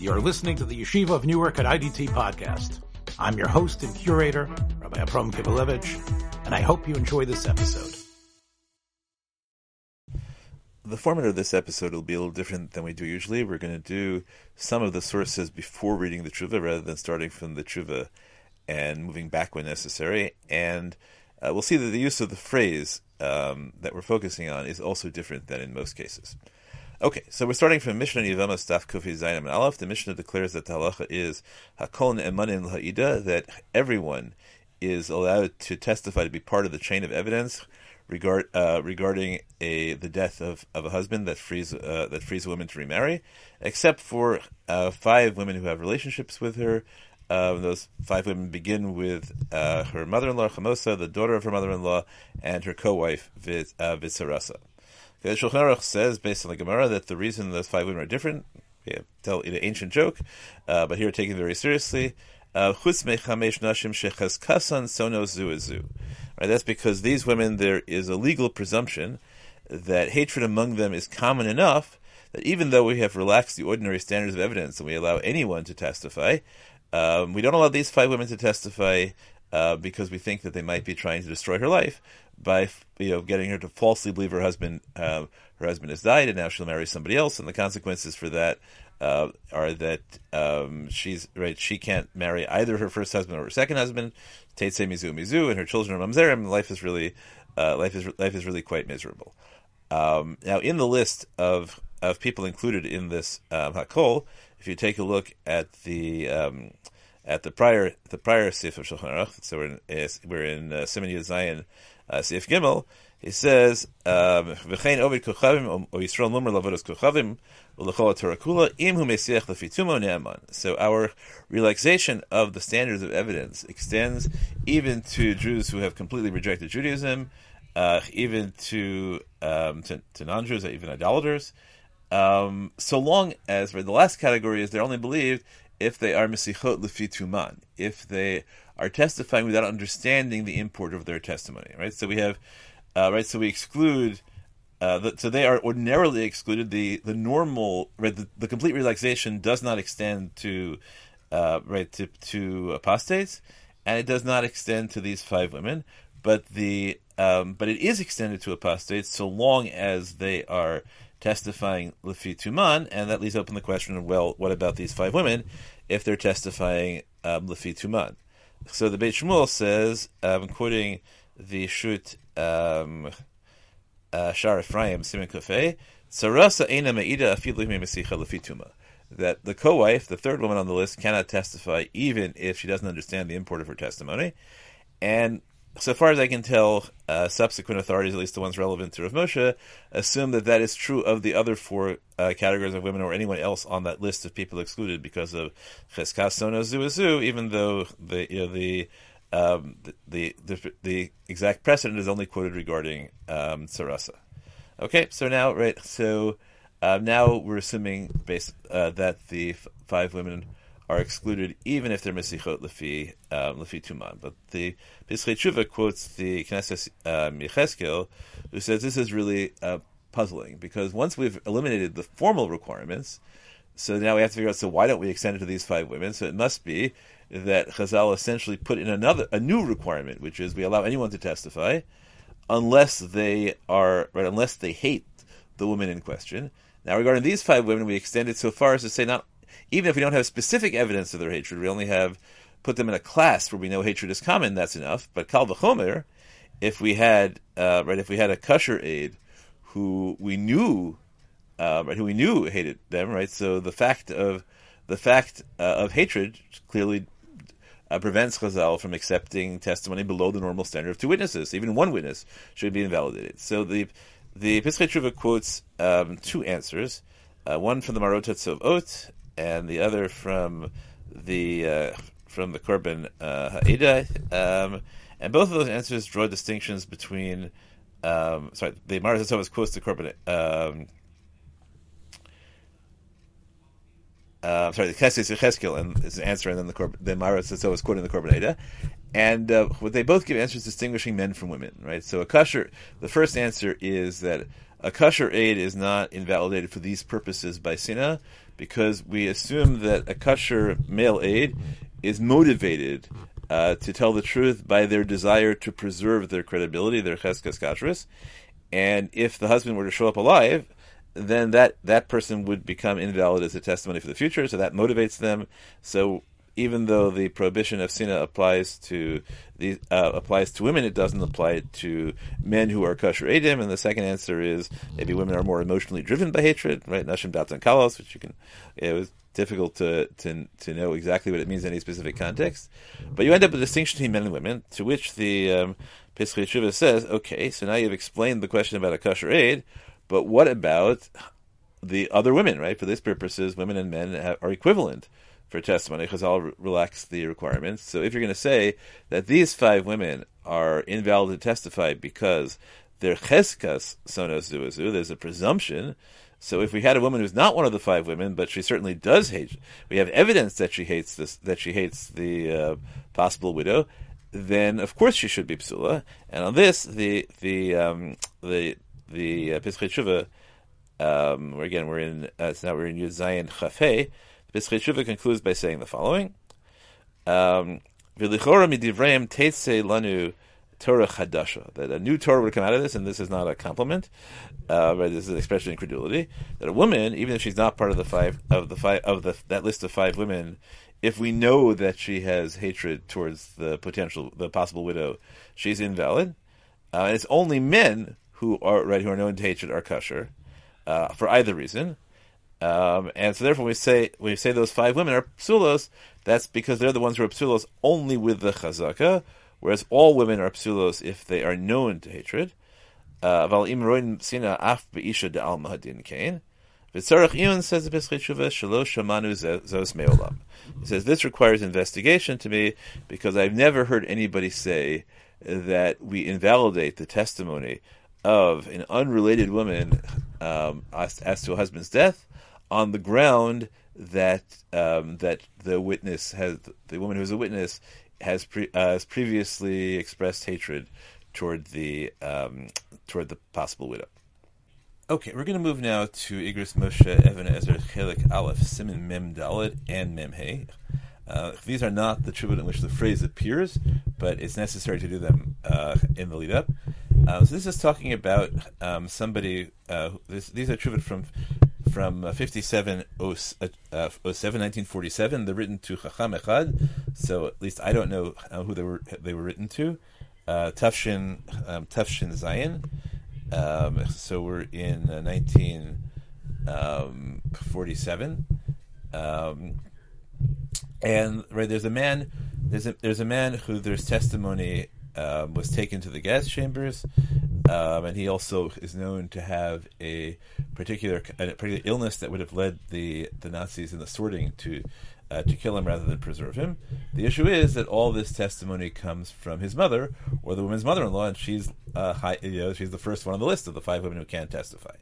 You're listening to the Yeshiva of Newark at IDT podcast. I'm your host and curator, Rabbi Abram Kibalevich, and I hope you enjoy this episode. The format of this episode will be a little different than we do usually. We're going to do some of the sources before reading the tshuva rather than starting from the tshuva and moving back when necessary. And uh, we'll see that the use of the phrase um, that we're focusing on is also different than in most cases. Okay, so we're starting from Mishnah Yivama Staff Kufi Zainam and Aleph. The Mishnah declares that the halacha is Hakol Emanin Ha'ida, that everyone is allowed to testify to be part of the chain of evidence regard, uh, regarding a the death of, of a husband that frees uh, that frees a woman to remarry, except for uh, five women who have relationships with her, uh, those five women begin with uh, her mother-in-law Chamosa, the daughter of her mother-in-law, and her co-wife Vis, uh. The Shulchan Aruch says, based on the Gemara, that the reason those five women are different, yeah, tell an ancient joke, uh, but here taken very seriously. Uh, right, that's because these women, there is a legal presumption that hatred among them is common enough that even though we have relaxed the ordinary standards of evidence and we allow anyone to testify, um, we don't allow these five women to testify uh, because we think that they might be trying to destroy her life by you know getting her to falsely believe her husband uh, her husband has died and now she'll marry somebody else, and the consequences for that uh, are that um, she's right. She can't marry either her first husband or her second husband. Teitse mizu mizu, and her children are mamzerim. Life is really uh, life is life is really quite miserable. Um, now, in the list of of people included in this um, hakol, if you take a look at the um, at the prior the prior sif of Shulchan Aruch, so we're in we're in uh, Simon Yazayin uh, sif Gimel. He says, um, "V'chein ovid kochavim or Yisrael mumar lavodos u'lechol terakula im hu mesiach lefitumo ne'aman." So our relaxation of the standards of evidence extends even to Jews who have completely rejected Judaism, uh, even to, um, to, to non-Jews, even idolaters. Um, so long as the last category is they're only believed if they are mesichot lefituman, if they are testifying without understanding the import of their testimony. Right. So we have uh, right. So we exclude. Uh, the, so they are ordinarily excluded. The the normal right. The, the complete relaxation does not extend to uh, right to, to apostates, and it does not extend to these five women. But the um, but it is extended to apostates so long as they are testifying Lefi Tuman, and that leaves open the question of, well, what about these five women if they're testifying um, Lefi Tuman? So the Beit Shmuel says, um, quoting the Shut um, uh, Shar Ephraim Simon Kofei, Sarasa Eina Me'ida Afilu Mesicha. That the co-wife, the third woman on the list, cannot testify even if she doesn't understand the import of her testimony. And so far as I can tell, uh, subsequent authorities, at least the ones relevant to Rav Moshe, assume that that is true of the other four uh, categories of women or anyone else on that list of people excluded because of Cheskas Sono Zuazu, even though the you know, the, um, the, the, the exact precedent is only quoted regarding um, Sarasa. Okay, so now right, so uh, now we're assuming based uh, that the f- five women are excluded even if they're mesichot lefi um, lefi tuman. But the Pischei Tshuva quotes the Knesset um, who says this is really uh, puzzling because once we've eliminated the formal requirements, so now we have to figure out. So why don't we extend it to these five women? So it must be that Chazal essentially put in another a new requirement, which is we allow anyone to testify unless they are right, unless they hate the woman in question. Now, regarding these five women, we extend it so far as to say not even if we don't have specific evidence of their hatred, we only have put them in a class where we know hatred is common. That's enough. But kal v'chomer, if we had uh, right, if we had a kosher aide who we knew, uh, right, who we knew hated them, right. So the fact of the fact uh, of hatred clearly uh, prevents Chazal from accepting testimony below the normal standard of two witnesses. Even one witness should be invalidated. So the the Tshuva quotes um, two answers, uh, one from the Marotot of Ot and the other from the uh, from the Korban uh. Um, and both of those answers draw distinctions between. Um, sorry, the Maris is quotes the Korban. Um, uh, sorry, the Kesses Yecheskel and is an answer, and then the Korban, the Maris is quoting the Korban Eda. and uh, they both give answers distinguishing men from women, right? So a kosher, the first answer is that a kosher aid is not invalidated for these purposes by Sina, because we assume that a kosher male aid is motivated uh, to tell the truth by their desire to preserve their credibility, their cheskas kashrus. And if the husband were to show up alive, then that, that person would become invalid as a testimony for the future, so that motivates them. So even though the prohibition of sina applies to the uh, applies to women, it doesn't apply to men who are kosher edim. And the second answer is maybe women are more emotionally driven by hatred, right? Nashim datan kalos, which you can. It was difficult to, to to know exactly what it means in any specific context, but you end up with a distinction between men and women. To which the um, Pesach says, okay, so now you've explained the question about a kosher aid, but what about the other women, right? For these purposes, women and men have, are equivalent for testimony. Chazal relaxed the requirements. So if you're going to say that these five women are invalid to testify because they're cheskas sonos zuazu, there's a presumption. So if we had a woman who's not one of the five women, but she certainly does hate, we have evidence that she hates this, that she hates the uh, possible widow. Then of course she should be psula. And on this, the the um, the the uh, Pesach um, again we're in uh, now we're in Yud Zayin Chafei Pesach concludes by saying the following: um, lanu Torah chadasha. That a new Torah would come out of this, and this is not a compliment, uh, but this is an expression of incredulity. That a woman, even if she's not part of the five of the five of the that list of five women, if we know that she has hatred towards the potential, the possible widow, she's invalid. Uh, and it's only men who are right who are known to hatred are kosher uh, for either reason. Um, and so therefore, we say we say those five women are psulos, that's because they're the ones who are psulos only with the chazaka, whereas all women are psulos if they are known to hatred. Uh, Aval im sina af beisha mahadin kain. Says the Pesach shamanu zos meolam. He says this requires investigation to me because I've never heard anybody say that we invalidate the testimony of an unrelated woman um, as, as to a husband's death on the ground that um, that the witness has the woman who's a witness has pre, uh, has previously expressed hatred toward the um, toward the possible widow. Okay, we're going to move now to Igros Moshe Evan Ezer Chelik Aleph Simon Mem Dalet and Mem Hey. Uh, these are not the tribute in which the phrase appears, but it's necessary to do them uh, in the lead up. Um, so this is talking about um, somebody. Uh, this, these are tribute from from uh, 57 uh, 07, 1947. They're written to Chacham Echad, so at least I don't know uh, who they were they were written to. Uh, Tafshin um, Zion. Um, so we're in uh, 1947, um, um, and right there's a man there's a there's a man who there's testimony um, was taken to the gas chambers, um, and he also is known to have a particular a particular illness that would have led the the Nazis in the sorting to uh, to kill him rather than preserve him. The issue is that all this testimony comes from his mother or the woman's mother-in-law, and she's uh, high, you know she's the first one on the list of the five women who can't testify.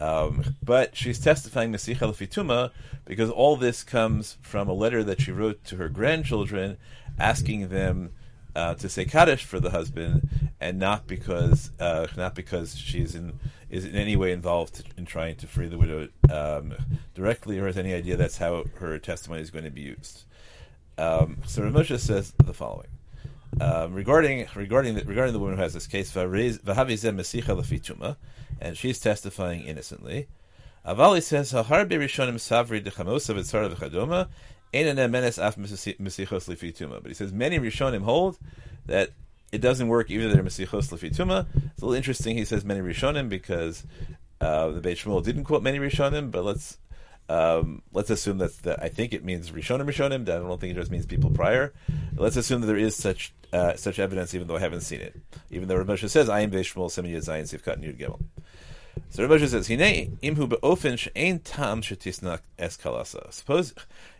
Um, but she's testifying Mesicha Fituma because all this comes from a letter that she wrote to her grandchildren, asking them uh, to say kaddish for the husband, and not because uh, not because she's in is in any way involved in trying to free the widow um, directly, or has any idea that's how her testimony is going to be used. Um, so Rav Moshe says the following. Um, regarding regarding the, regarding the woman who has this case, and she's testifying innocently. Avali says, "Harbe rishonim savri dechamosa but he says many Rishonim hold that it doesn't work either they're Mesichos Lefituma. It's a little interesting. He says many Rishonim because uh, the Beit Shmuel didn't quote many Rishonim, but let's um, let's assume that, I think it means Rishonim Rishonim. I don't think it just means people prior. Let's assume that there is such uh, such evidence, even though I haven't seen it. Even though Rav Moshe says I am Beit Shmuel Semin Yazayin Sivkat Yud Gimel. So Rabbi says, "Hine imhu beofen she'ein tam eskalasa." Suppose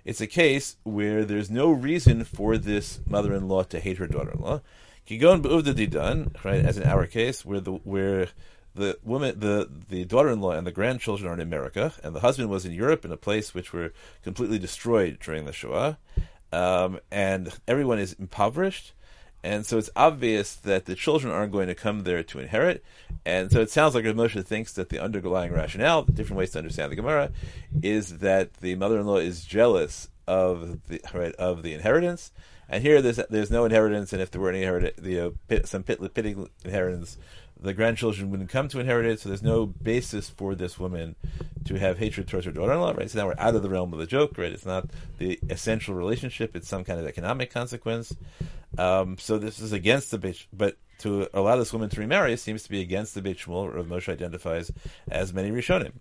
it's a case where there's no reason for this mother-in-law to hate her daughter-in-law. Kigon beuvda didan, right? As in our case, where the where the woman, the the daughter-in-law and the grandchildren are in America, and the husband was in Europe in a place which were completely destroyed during the Shoah, um, and everyone is impoverished. And so it's obvious that the children aren't going to come there to inherit. And so it sounds like Rav Moshe thinks that the underlying rationale, the different ways to understand the Gemara, is that the mother-in-law is jealous of the right, of the inheritance. And here there's there's no inheritance, and if there were any inheritance, the uh, pit, some pit, pitting inheritance, the grandchildren wouldn't come to inherit it. So there's no basis for this woman to have hatred towards her daughter-in-law. Right. So now we're out of the realm of the joke. Right. It's not the essential relationship. It's some kind of economic consequence. Um, so this is against the bitch, but to allow this woman to remarry seems to be against the Beit Shmuel. Rav Moshe identifies as many Rishonim.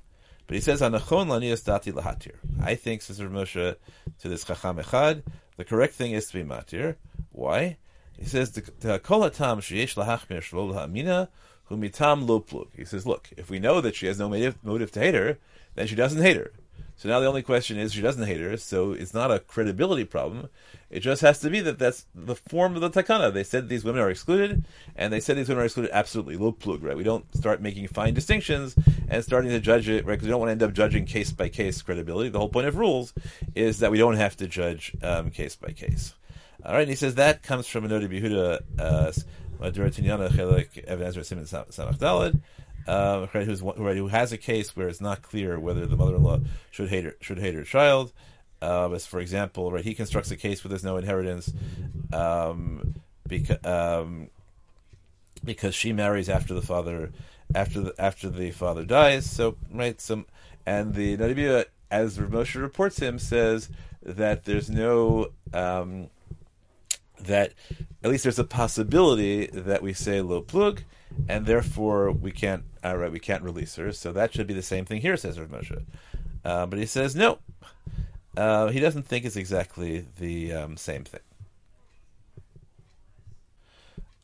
But he says, "Anachon lahatir." I think, says Rav Moshe, to this chacham echad, the correct thing is to be matir. Why? He says, "The sheyesh lahachmir shlo lo plug." He says, "Look, if we know that she has no motive, motive to hate her, then she doesn't hate her." So now the only question is she doesn't hate her, so it's not a credibility problem. It just has to be that that's the form of the takana. They said these women are excluded, and they said these women are excluded absolutely. Low plug, right? We don't start making fine distinctions and starting to judge it, right? Because we don't want to end up judging case by case credibility. The whole point of rules is that we don't have to judge um, case by case. All right, and he says that comes from Anodi Behuda, uh, uh, who's, who has a case where it's not clear whether the mother-in-law should hate her, should hate her child. Uh, as for example, right, he constructs a case where there's no inheritance um, because um, because she marries after the father after the after the father dies. So right, some and the Nadibia, as Moshe reports him, says that there's no um, that at least there's a possibility that we say lo plug, and therefore we can't uh, right, we can't release her. So that should be the same thing here, says Rav Moshe. Uh, but he says no. Uh, he doesn't think it's exactly the um, same thing.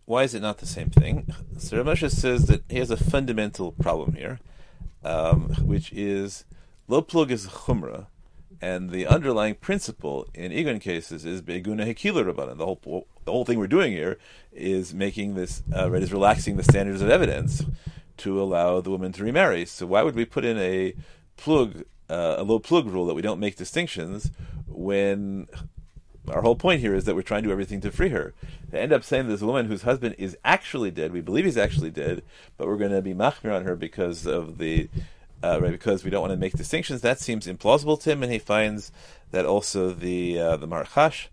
Why is it not the same thing? So Rav Moshe says that he has a fundamental problem here, um, which is lo plug is chumrah, and the underlying principle in Egon cases is beguna hekila rabbanan. The whole the whole thing we're doing here is making this uh, right is relaxing the standards of evidence to allow the woman to remarry. So why would we put in a plug uh, a low plug rule that we don't make distinctions when our whole point here is that we're trying to do everything to free her. They end up saying this woman whose husband is actually dead, we believe he's actually dead, but we're going to be machmir on her because of the uh, right because we don't want to make distinctions. That seems implausible to him, and he finds that also the uh, the Maharchash,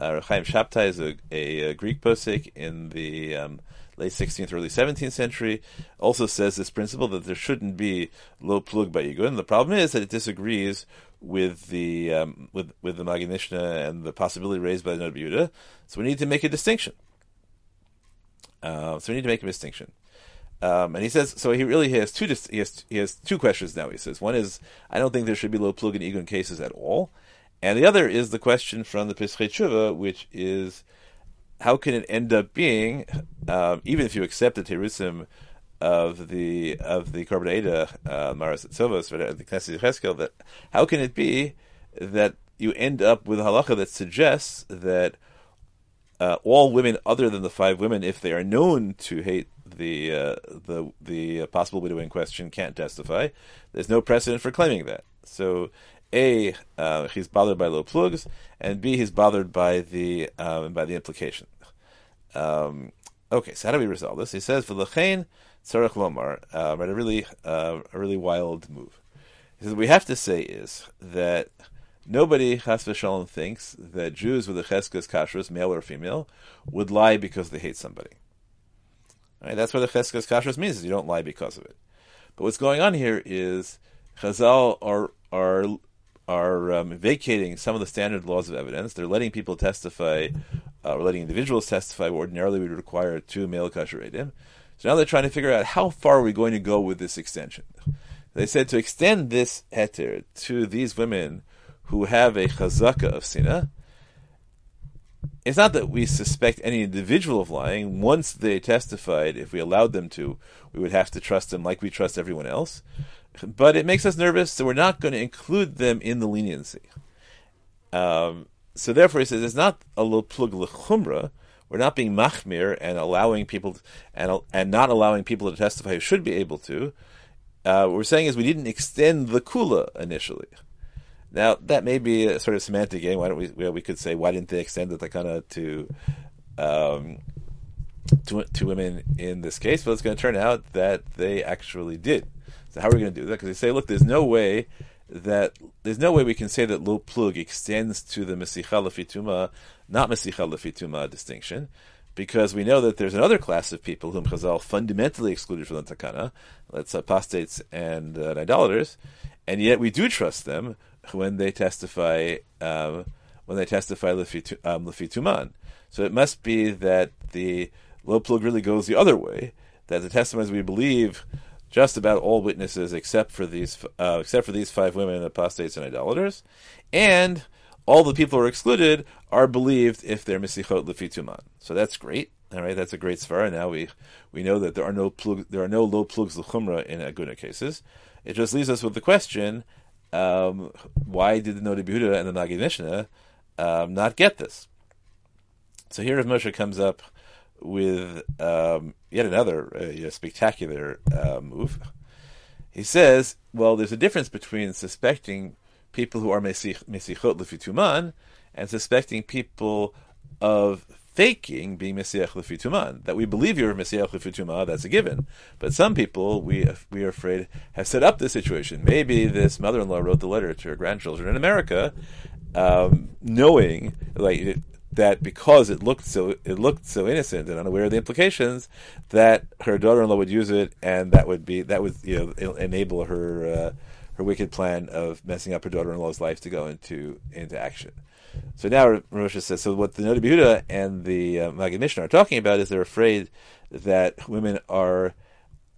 uh, Chaim Shabtai is a, a, Greek posik in the um, late 16th, early 17th century, also says this principle that there shouldn't be low plug by Igun. The problem is that it disagrees with the um, with with the Magid Mishnah and the possibility raised by the Nod Yehuda. So we need to make a distinction. Uh, so we need to make a distinction. Um, and he says, so he really has two. He has he has two questions now. He says, one is, I don't think there should be low plug in Igun cases at all, and the other is the question from the Pischei Tshuva, which is, how can it end up being, um, even if you accept the terusim of the of the Korban Eda, uh, Maras Tzovos, the Knesset Cheskel, that how can it be that you end up with a halacha that suggests that uh, all women other than the five women, if they are known to hate the uh, the the possible widow in question, can't testify. There's no precedent for claiming that. So, a uh, he's bothered by low plugs, and b he's bothered by the um, by the implication. Um, okay, so how do we resolve this? He says v'lechein tzarech lomar, uh? A really uh, a really wild move. He says what we have to say is that Nobody, Chas v'shalom, thinks that Jews with a cheskes kashrus, male or female, would lie because they hate somebody. Right? That's what the cheskes kashrus means, is you don't lie because of it. But what's going on here is Chazal are, are, are um, vacating some of the standard laws of evidence. They're letting people testify, uh, or letting individuals testify what ordinarily would require two male kasher. So now they're trying to figure out how far are we going to go with this extension. They said to extend this heter to these women who have a chazaka of sina, it's not that we suspect any individual of lying. Once they testified, if we allowed them to, we would have to trust them like we trust everyone else. But it makes us nervous, so we're not going to include them in the leniency. Um, so therefore, he says it's not a plug lechumra. We're not being machmir and allowing people and and not allowing people to testify who should be able to. Uh, what we're saying is we didn't extend the kula initially. Now that may be a sort of semantic game. Why don't we? Well, we could say, why didn't they extend the takana to um, to, to women in this case, but it's going to turn out that they actually did. So how are we going to do that? Because they say, look, there's no way that there's no way we can say that lo plug extends to the mesicha lefituma, not mesicha lefituma distinction, because we know that there's another class of people whom Chazal fundamentally excluded from the takana, that's apostates and uh, idolaters, and yet we do trust them when they testify um, when they testify lefituman. Um, so it must be that the low plug really goes the other way. That the testimonies we believe just about all witnesses except for these uh, except for these five women apostates and idolaters, and all the people who are excluded are believed if they're misichot lefituman. So that's great. All right, that's a great svara. Now we we know that there are no plug, there are no low plugs l'chumra in aguna cases. It just leaves us with the question: um, Why did the Behuda and the Magid Mishnah um, not get this? So here, Moshe comes up with um, yet another uh, spectacular uh, move. He says, well, there's a difference between suspecting people who are mesichot lefituman and suspecting people of faking being mesiach Lefituman. That we believe you're mesiach Lefituman, that's a given. But some people, we we are afraid, have set up this situation. Maybe this mother-in-law wrote the letter to her grandchildren in America, um, knowing like that because it looked so it looked so innocent and unaware of the implications that her daughter-in-law would use it and that would be that would you know enable her uh, her wicked plan of messing up her daughter-in-law's life to go into into action. So now Rosh says so what the Nodi Behuda and the uh, Magid Mishnah are talking about is they're afraid that women are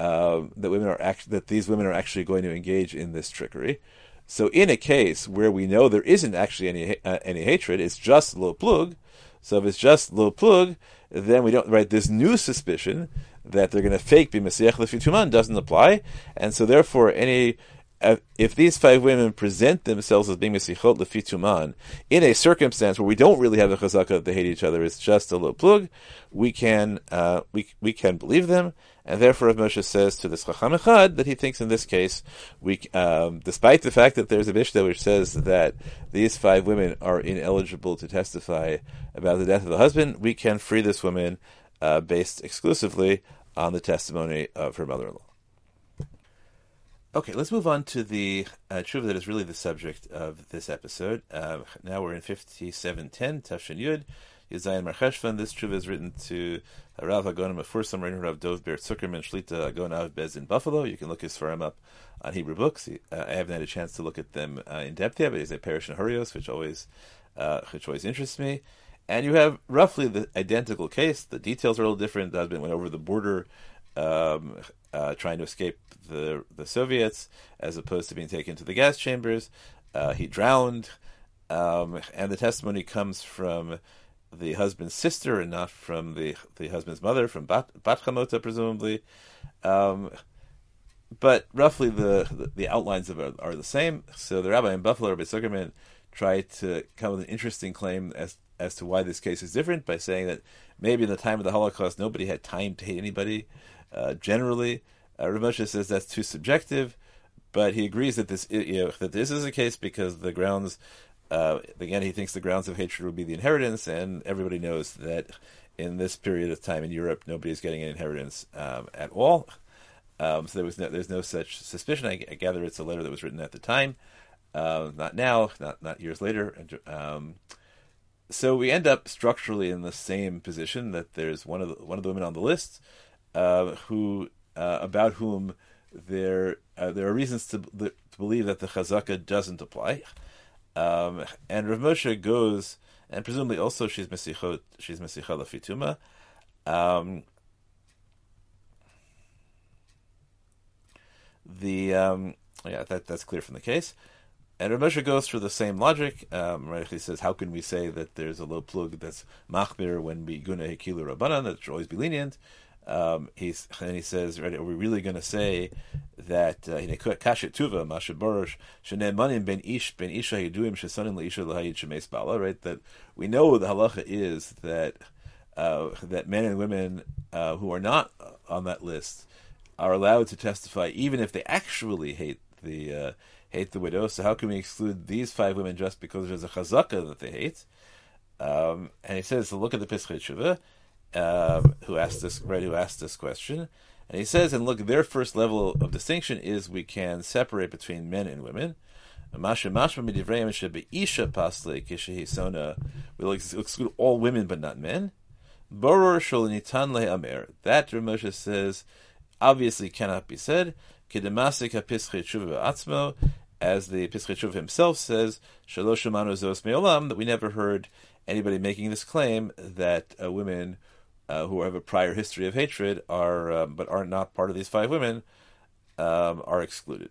uh, that women are act- that these women are actually going to engage in this trickery. So in a case where we know there isn't actually any uh, any hatred, it's just lo plug, so if it's just lo plug, then we don't right. This new suspicion that they're going to fake be mesiach lefituman doesn't apply, and so therefore any if these five women present themselves as being mesichot lefituman in a circumstance where we don't really have a chazaka that they hate each other, it's just a lo plug, we can uh, we we can believe them, and therefore Rav Moshe says to this chacham echad that he thinks in this case we, um, despite the fact that there's a mishnah which says that these five women are ineligible to testify about the death of the husband, we can free this woman uh, based exclusively on the testimony of her mother-in-law. Okay, let's move on to the uh, tshuva that is really the subject of this episode. Uh, now we're in 5710, Tafshin Yud, Yazayin Marcheshvan. This tshuva is written to Rav Hagonim Mefursam, Reiner Rav Dov Ber Zuckerman Shlita Agon Bez in Buffalo. You can look his farm up on Hebrew books. Uh, I haven't had a chance to look at them uh, in depth yet, but he's a parish in Hurios, which always, uh, which always interests me. And you have roughly the identical case. The details are a little different. The husband went over the border um, uh, trying to escape the the Soviets, as opposed to being taken to the gas chambers. Uh, he drowned, um, and the testimony comes from the husband's sister and not from the the husband's mother, from Bat, Bat Chamota, presumably. Um, but roughly the, the, the outlines of it are the same. So the rabbi in Buffalo, Rabbi Zuckerman, tried to come with an interesting claim as as to why this case is different by saying that maybe in the time of the Holocaust nobody had time to hate anybody. Uh, generally, uh, Rav Moshe says that's too subjective, but he agrees that this you know, that this is a case because the grounds. Uh, again, he thinks the grounds of hatred would be the inheritance, and everybody knows that in this period of time in Europe, nobody is getting an inheritance um, at all. Um, so there was no, there's no such suspicion. I, I, gather it's a letter that was written at the time, uh, not now, not not years later. Um, so we end up structurally in the same position that there's one of the, one of the women on the list who uh, about whom there uh, there are reasons to, to believe that the chazaka doesn't apply. Um, and Rav Moshe goes, and presumably also she's mesichot, she's mesicha lafituma. Um, the um, yeah, that that's clear from the case. And Rav Moshe goes through the same logic. Um, right, he says, how can we say that there's a low plug that's machmir when we guna hekilu rabbanan that should always be lenient? Um, he's and he says, right, are we really going to say that uh, kashet tuva mashaborosh manim ben ish ben isha yiduim shesanim leisha lahayid shemes bala, right? That we know the halacha is that uh, that men and women uh, who are not on that list are allowed to testify, even if they actually hate the uh, hate the widow. So how can we exclude these five women just because there's a chazaka that they hate? Um, and he says, look at the Pischei Tshuva, um, who asked this, right, who asked this question. And he says, and look, their first level of distinction is we can separate between men and women. We'll exclude all women but not men. That Ramosha says obviously cannot be said. As the Pischei himself says, zos that we never heard anybody making this claim that uh, women uh, who have a prior history of hatred are, um, but are not part of these five women, um, are excluded.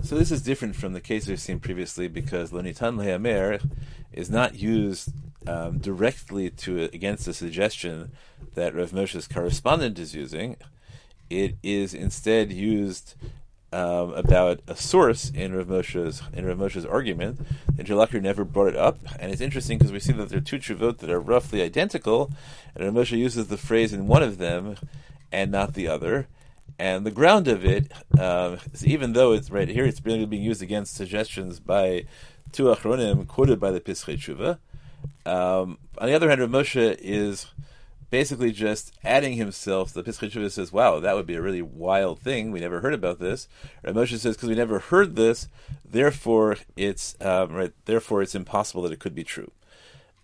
So this is different from the case we've seen previously because Lonitan Lehamer is not used um, directly to against the suggestion that Rav Moshe's correspondent is using. It is instead used um, about a source in Rav Moshe's in Rav Moshe's argument. And Jalakir never brought it up, and it's interesting because we see that there are two tshuvot that are roughly identical, and Rav Moshe uses the phrase in one of them and not the other. And the ground of it, uh, is even though it's right here, it's really being used against suggestions by two achronim quoted by the Pischei Tshuva. Um, on the other hand, Rav Moshe is basically just adding himself. The Tshuva says, "Wow, that would be a really wild thing. We never heard about this." Rav says, "Because we never heard this, therefore it's um, right. Therefore, it's impossible that it could be true."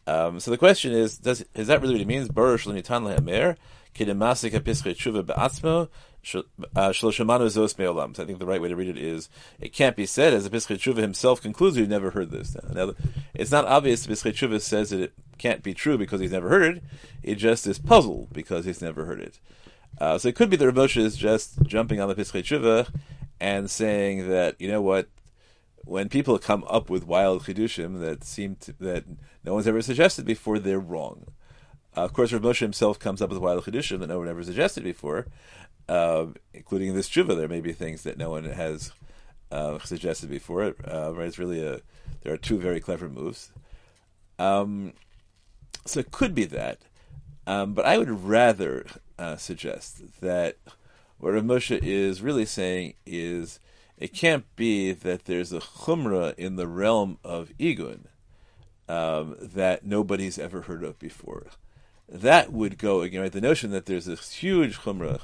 Um, so the question is, does is that really what it means? Baruch l'nitan uh, I think the right way to read it is, it can't be said, as the Pischei Tshuva himself concludes, we've never heard this. Now, it's not obvious the Pischei Tshuva says that it can't be true because he's never heard it. It just is puzzled because he's never heard it. Uh, so it could be that Rav is just jumping on the Pischei Tshuva and saying that, you know what, when people come up with wild chidushim that seem to, that no one's ever suggested before, they're wrong. Uh, of course, Rav Moshe himself comes up with wild chidushim that no one ever suggested before, uh, including this tshuva. There may be things that no one has uh, suggested before. It uh, right? It's really a. There are two very clever moves. Um, so it could be that, um, but I would rather uh, suggest that what Rav Moshe is really saying is it can't be that there's a chumrah in the realm of igun um, that nobody's ever heard of before. That would go again. Right? The notion that there's this huge chumrah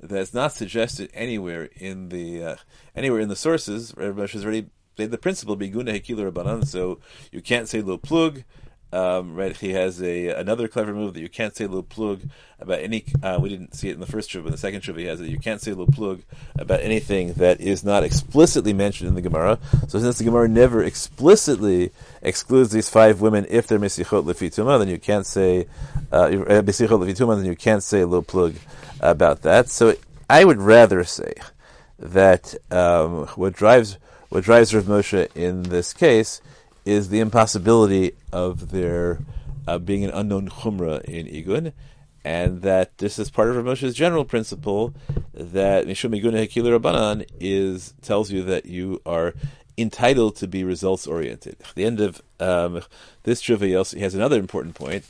that's not suggested anywhere in the uh, anywhere in the sources. Rav has already made the principle biguna hekila rabbanan, so you can't say lo plug. Um, right, he has a another clever move that you can't say lo plug about any. Uh, we didn't see it in the first trip, but in the second trip he has it. You can't say lo plug about anything that is not explicitly mentioned in the Gemara. So since the Gemara never explicitly excludes these five women if they're misichot lefituma, then you can't say uh, misichot lefituma. Then you can't say lo plug about that. So I would rather say that um, what drives what drives Rav Moshe in this case is the impossibility of there uh, being an unknown chumrah in Igun, and that this is part of Rav Moshe's general principle that Mishum Igun Hekil Rabbanan is tells you that you are entitled to be results oriented. At the end of um, this trivia, he has another important point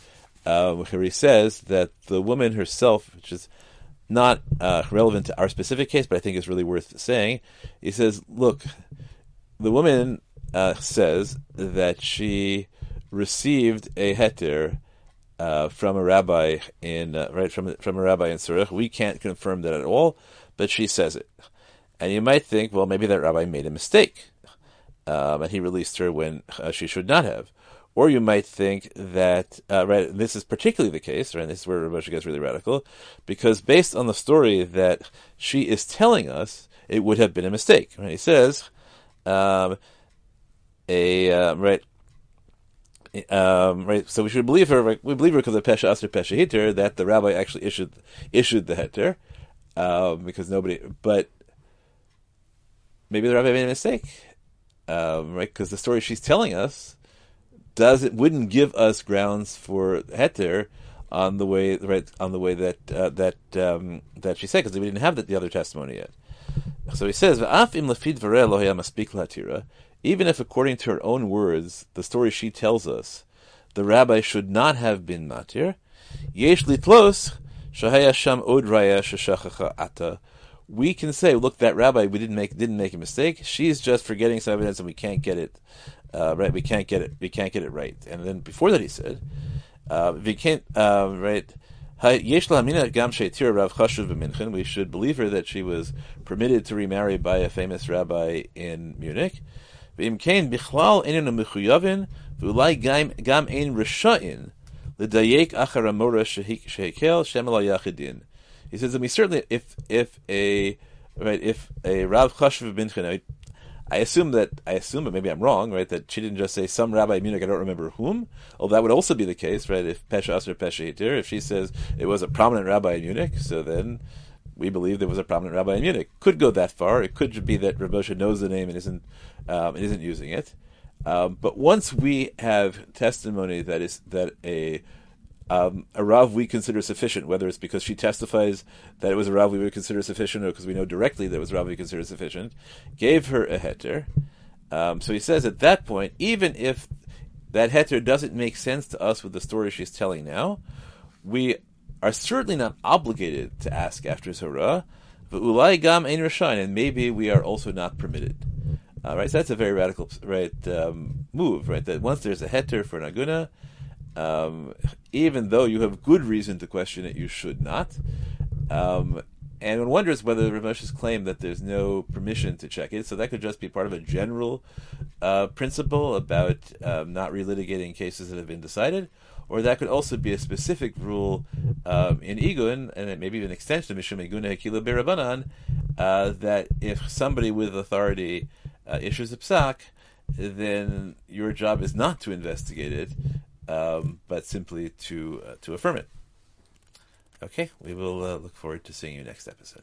um, where he says that the woman herself, which is not uh, relevant to our specific case, but I think is really worth saying. He says, "Look, the woman uh, says that she received a heter uh, from a rabbi in uh, right from from a rabbi in Zurich. We can't confirm that at all, but she says it, and you might think, well, maybe that rabbi made a mistake, um, and he released her when uh, she should not have." Or you might think that, uh, right, this is particularly the case, right, this is where Rav gets really radical, because based on the story that she is telling us, it would have been a mistake. Right? He says, um, a, uh, right, um, right, so we should believe her. Right, we believe her because of pesha aser pesha heter that the rabbi actually issued issued the heter, um, because nobody. But maybe the rabbi made a mistake, um, right? Because the story she's telling us does it wouldn't give us grounds for heter on the way right on the way that uh, that um, that she said because we didn't have the, the, other testimony yet. So he says, even if according to her own words, the story she tells us, the rabbi should not have been matir, yesh litlos shahaya sham od ata. we can say, look, that rabbi we didn't make didn't make a mistake. She's just forgetting some evidence, and we can't get it uh, right. We can't get it. We can't get it right. And then before that, he said, uh, we can't uh, right. We should believe her that she was permitted to remarry by a famous rabbi in Munich. He says, I mean, certainly, if if a right, if a Rav Chashuv Binchen, I assume that I assume, but maybe I'm wrong, right? That she didn't just say some rabbi in Munich. I don't remember whom. Well, that would also be the case, right? If Pesha Aser Pesha Hitir, if she says it was a prominent rabbi in Munich, so then we believe there was a prominent rabbi in Munich. Could go that far. It could be that Rav knows the name and isn't um, and isn't using it. Um, but once we have testimony that is that a um, a Rav we consider sufficient, whether it's because she testifies that it was a Rav we would consider sufficient, or because we know directly that it was a Rav we consider sufficient, gave her a heter. Um, so he says at that point, even if that heter doesn't make sense to us with the story she's telling now, we are certainly not obligated to ask after Zorah, but ulai gam ein rashain, and maybe we are also not permitted. Uh, right, so that's a very radical right um, move, right? That once there's a heter for an aguna, um, even though you have good reason to question it, you should not. Um, and one wonders whether Rav claim that there's no permission to check it, so that could just be part of a general uh, principle about um, not relitigating cases that have been decided, or that could also be a specific rule um, in Igun, and maybe even an extension of Mishum Iguna Hekila Berabanan, uh, that if somebody with authority uh, issues a psak, then your job is not to investigate it, um, but simply to uh, to affirm it. Okay, we will uh, look forward to seeing you next episode.